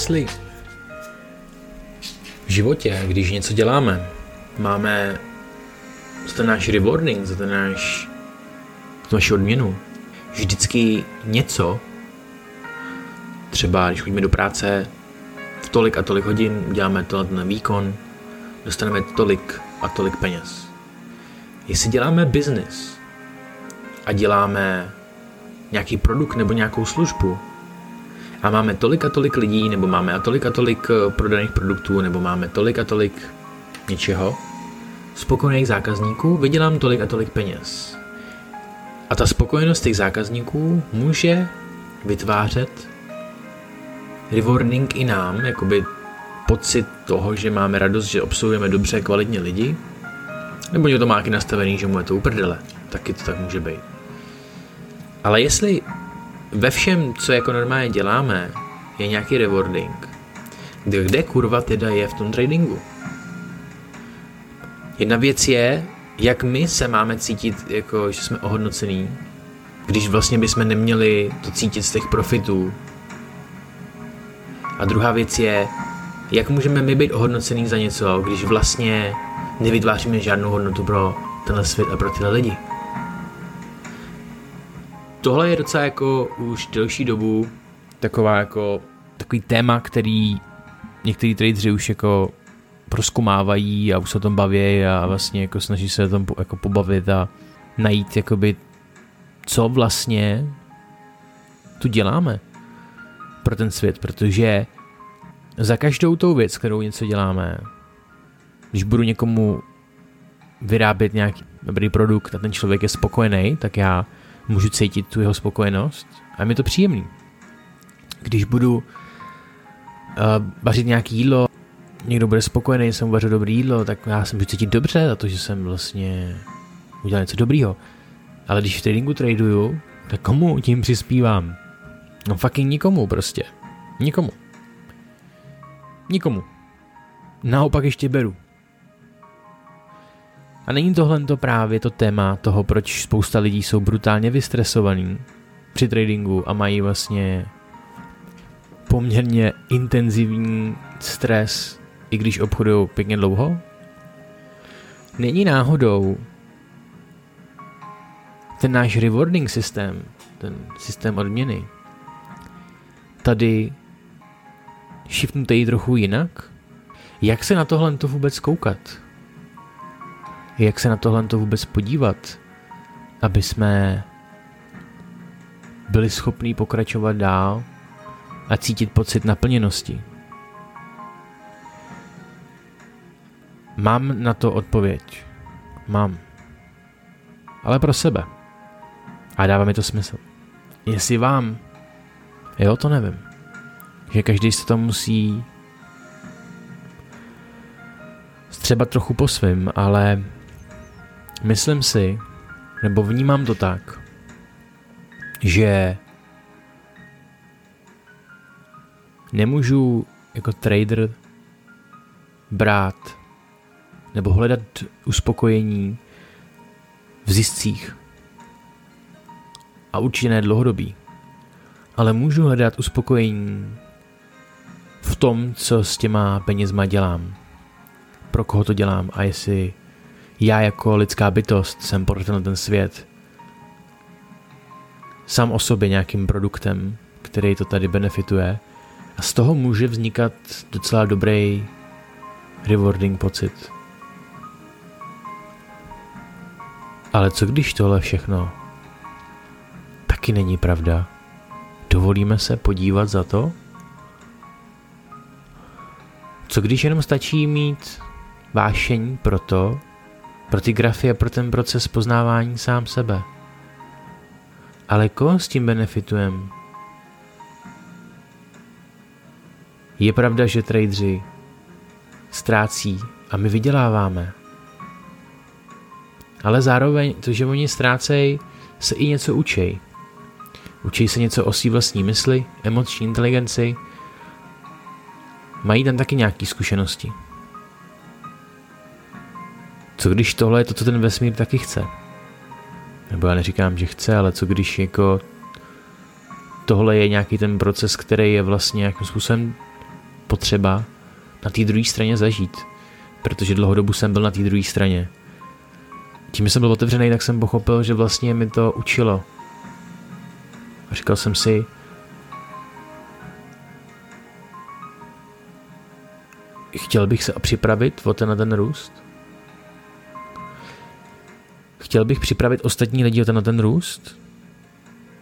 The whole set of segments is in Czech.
jestli v životě, když něco děláme, máme za ten náš rewarding, za ten náš, za naši odměnu, vždycky něco, třeba když chodíme do práce v tolik a tolik hodin, děláme to na výkon, dostaneme tolik a tolik peněz. Jestli děláme business a děláme nějaký produkt nebo nějakou službu a máme tolik a tolik lidí, nebo máme a tolik a tolik eh, prodaných produktů, nebo máme tolik a tolik něčeho, spokojených zákazníků, vydělám tolik a tolik peněz. A ta spokojenost těch zákazníků může vytvářet rewarding i nám, jakoby pocit toho, že máme radost, že obsluhujeme dobře, kvalitně lidi, nebo někdo má taky nastavený, že mu je to uprdele. Taky to tak může být. Ale jestli ve všem, co jako normálně děláme, je nějaký rewarding, kde, kde kurva teda je v tom tradingu? Jedna věc je, jak my se máme cítit, jako že jsme ohodnocený, když vlastně bychom neměli to cítit z těch profitů. A druhá věc je, jak můžeme my být ohodnocený za něco, když vlastně nevytváříme žádnou hodnotu pro tenhle svět a pro tyhle lidi. Tohle je docela jako už delší dobu taková jako takový téma, který některý tradeři už jako proskumávají a už se o tom baví a vlastně jako snaží se o tom jako pobavit a najít jakoby co vlastně tu děláme pro ten svět, protože za každou tou věc, kterou něco děláme, když budu někomu vyrábět nějaký dobrý produkt a ten člověk je spokojený, tak já můžu cítit tu jeho spokojenost a je mi to příjemný. Když budu uh, vařit nějaký jídlo, někdo bude spokojený, jsem uvařil dobrý jídlo, tak já se můžu cítit dobře za to, že jsem vlastně udělal něco dobrýho. Ale když v tradingu traduju, tak komu tím přispívám? No fucking nikomu prostě. Nikomu. Nikomu. Naopak ještě beru. A není tohle to právě to téma toho, proč spousta lidí jsou brutálně vystresovaný při tradingu a mají vlastně poměrně intenzivní stres, i když obchodují pěkně dlouho? Není náhodou ten náš rewarding systém, ten systém odměny, tady shiftnutý trochu jinak? Jak se na tohle to vůbec koukat? Jak se na tohle to vůbec podívat, aby jsme byli schopní pokračovat dál a cítit pocit naplněnosti. Mám na to odpověď. Mám. Ale pro sebe. A dává mi to smysl. Jestli vám, jo, to nevím. Že každý se to musí třeba trochu po svým, ale Myslím si, nebo vnímám to tak, že nemůžu jako trader brát nebo hledat uspokojení v ziscích. A určitě ne dlouhodobí. Ale můžu hledat uspokojení v tom, co s těma penězma dělám. Pro koho to dělám a jestli já jako lidská bytost jsem pro ten svět sám o sobě nějakým produktem, který to tady benefituje a z toho může vznikat docela dobrý rewarding pocit. Ale co když tohle všechno taky není pravda? Dovolíme se podívat za to? Co když jenom stačí mít vášeň pro to, pro ty grafy a pro ten proces poznávání sám sebe. Ale koho s tím benefitujem? Je pravda, že tradeři ztrácí a my vyděláváme. Ale zároveň to, že oni ztrácejí, se i něco učej. Učí se něco o svý vlastní mysli, emoční inteligenci. Mají tam taky nějaké zkušenosti. Co když tohle je to, co ten vesmír taky chce? Nebo já neříkám, že chce, ale co když jako tohle je nějaký ten proces, který je vlastně nějakým způsobem potřeba na té druhé straně zažít, protože dlouhodobu jsem byl na té druhé straně. Tím, že jsem byl otevřený, tak jsem pochopil, že vlastně mi to učilo. A říkal jsem si, chtěl bych se připravit o ten na ten růst? Chtěl bych připravit ostatní lidi na ten růst?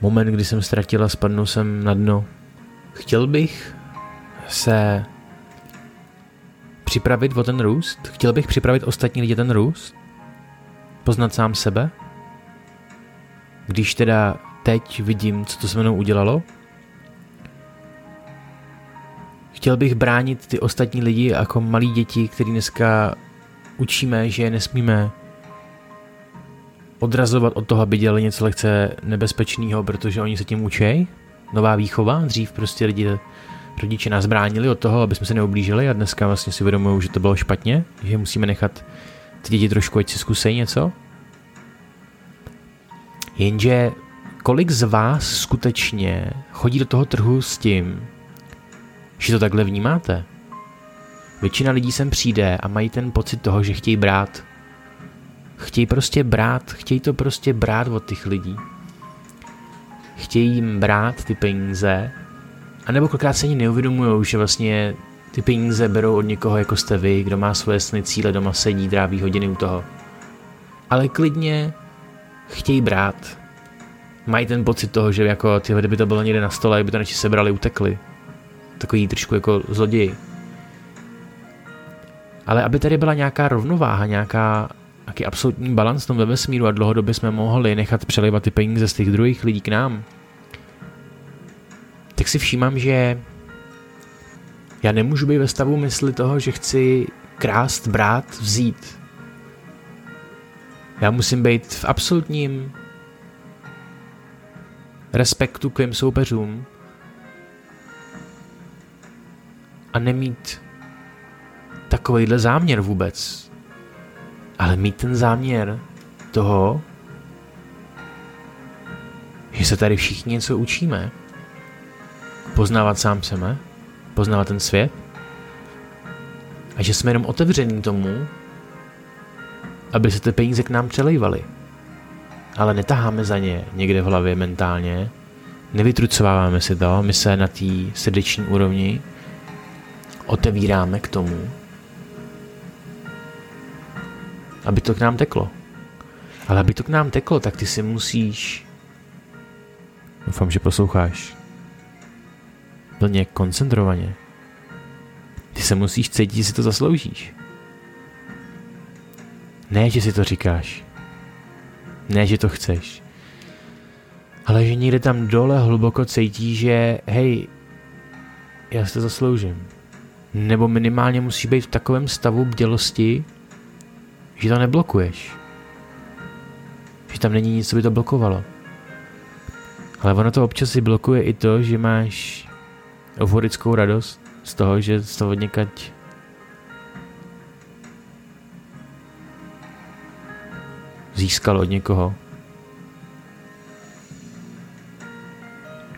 Moment, kdy jsem ztratil a spadnul jsem na dno. Chtěl bych se připravit o ten růst? Chtěl bych připravit ostatní lidi ten růst? Poznat sám sebe? Když teda teď vidím, co to se mnou udělalo? Chtěl bych bránit ty ostatní lidi jako malí děti, který dneska učíme, že nesmíme odrazovat od toho, aby dělali něco lehce nebezpečného, protože oni se tím učí. Nová výchova, dřív prostě lidi, rodiče nás bránili od toho, aby jsme se neublížili a dneska vlastně si uvědomují, že to bylo špatně, že musíme nechat ty děti trošku, ať si zkusej něco. Jenže kolik z vás skutečně chodí do toho trhu s tím, že to takhle vnímáte? Většina lidí sem přijde a mají ten pocit toho, že chtějí brát Chtějí prostě brát, chtějí to prostě brát od těch lidí. Chtějí jim brát ty peníze, a nebo kolikrát se ani neuvědomují, že vlastně ty peníze berou od někoho, jako jste vy, kdo má svoje sny, cíle, doma sedí, tráví hodiny u toho. Ale klidně chtějí brát. Mají ten pocit toho, že jako ty kdyby to bylo někde na stole, by to neči sebrali, utekli. Takový trošku jako zloději. Ale aby tady byla nějaká rovnováha, nějaká nějaký absolutní balans tom ve vesmíru a dlouhodobě jsme mohli nechat přelivat ty peníze z těch druhých lidí k nám, tak si všímám, že já nemůžu být ve stavu mysli toho, že chci krást, brát, vzít. Já musím být v absolutním respektu k těm soupeřům a nemít takovýhle záměr vůbec ale mít ten záměr toho, že se tady všichni něco učíme, poznávat sám sebe, poznávat ten svět a že jsme jenom otevření tomu, aby se ty peníze k nám přelejvaly. Ale netaháme za ně někde v hlavě mentálně, nevytrucováváme si to, my se na té srdeční úrovni otevíráme k tomu, aby to k nám teklo. Ale aby to k nám teklo, tak ty si musíš... Doufám, že posloucháš. Plně koncentrovaně. Ty se musíš cítit, že si to zasloužíš. Ne, že si to říkáš. Ne, že to chceš. Ale že někde tam dole hluboko cítíš, že hej, já si to zasloužím. Nebo minimálně musíš být v takovém stavu bdělosti, že to neblokuješ. Že tam není nic, co by to blokovalo. Ale ono to občas si blokuje i to, že máš euforickou radost z toho, že z toho někať získal od někoho.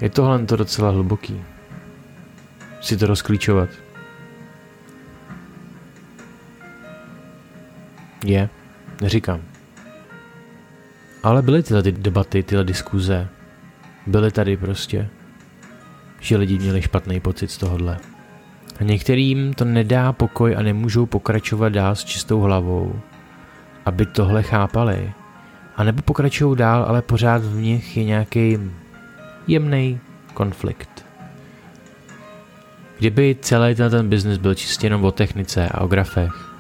Je tohle to docela hluboký. Si to rozklíčovat. Je, neříkám. Ale byly tyhle ty debaty, tyhle diskuze. Byly tady prostě. Že lidi měli špatný pocit z tohohle. A některým to nedá pokoj a nemůžou pokračovat dál s čistou hlavou, aby tohle chápali. A nebo pokračují dál, ale pořád v nich je nějaký jemný konflikt. Kdyby celý ten business byl čistě jenom o technice a o grafech,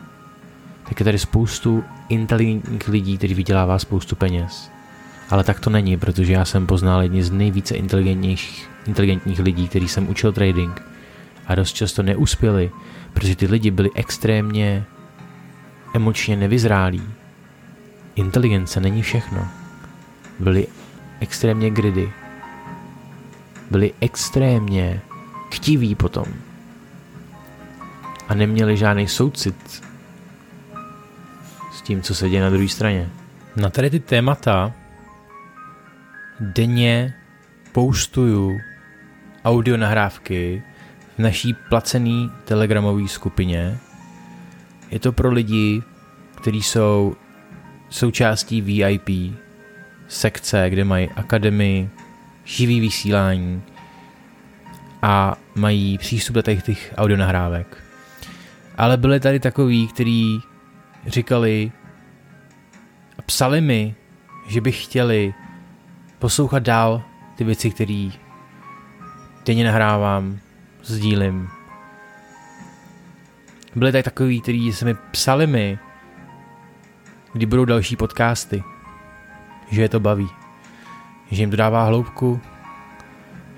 tak je tady spoustu inteligentních lidí, kteří vydělává spoustu peněz. Ale tak to není, protože já jsem poznal jedni z nejvíce inteligentních, inteligentních lidí, který jsem učil trading a dost často neuspěli, protože ty lidi byli extrémně emočně nevyzrálí. Inteligence není všechno. Byli extrémně gridy. Byli extrémně chtiví potom. A neměli žádný soucit tím, co se děje na druhé straně. Na tady ty témata denně pouštuju audio nahrávky v naší placený telegramové skupině. Je to pro lidi, kteří jsou součástí VIP sekce, kde mají akademii, živý vysílání a mají přístup do těch, těch audionahrávek. Ale byli tady takový, kteří říkali a psali mi, že by chtěli poslouchat dál ty věci, které denně nahrávám, sdílím. Byli tady takový, kteří se mi psali mi, kdy budou další podcasty. Že je to baví. Že jim to dává hloubku,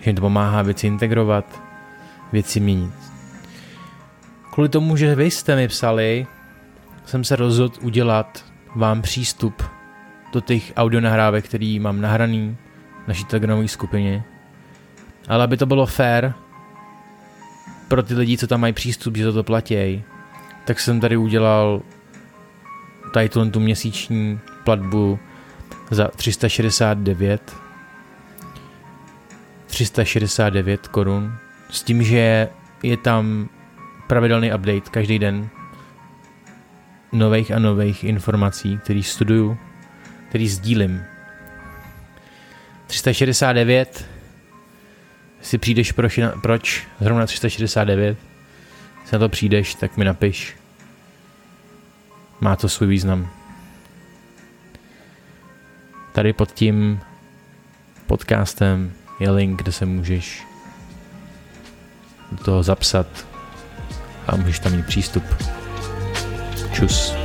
že jim to pomáhá věci integrovat, věci měnit. Kvůli tomu, že vy jste mi psali, jsem se rozhodl udělat vám přístup do těch audionahrávek, který mám nahraný v naší telegramové skupině. Ale aby to bylo fair pro ty lidi, co tam mají přístup, že to platí, tak jsem tady udělal tady tu měsíční platbu za 369 369 korun. S tím, že je tam pravidelný update každý den nových a nových informací, který studuju, který sdílím. 369 si přijdeš proč, proč zrovna 369 se na to přijdeš, tak mi napiš. Má to svůj význam. Tady pod tím podcastem je link, kde se můžeš do toho zapsat a můžeš tam mít přístup. choose.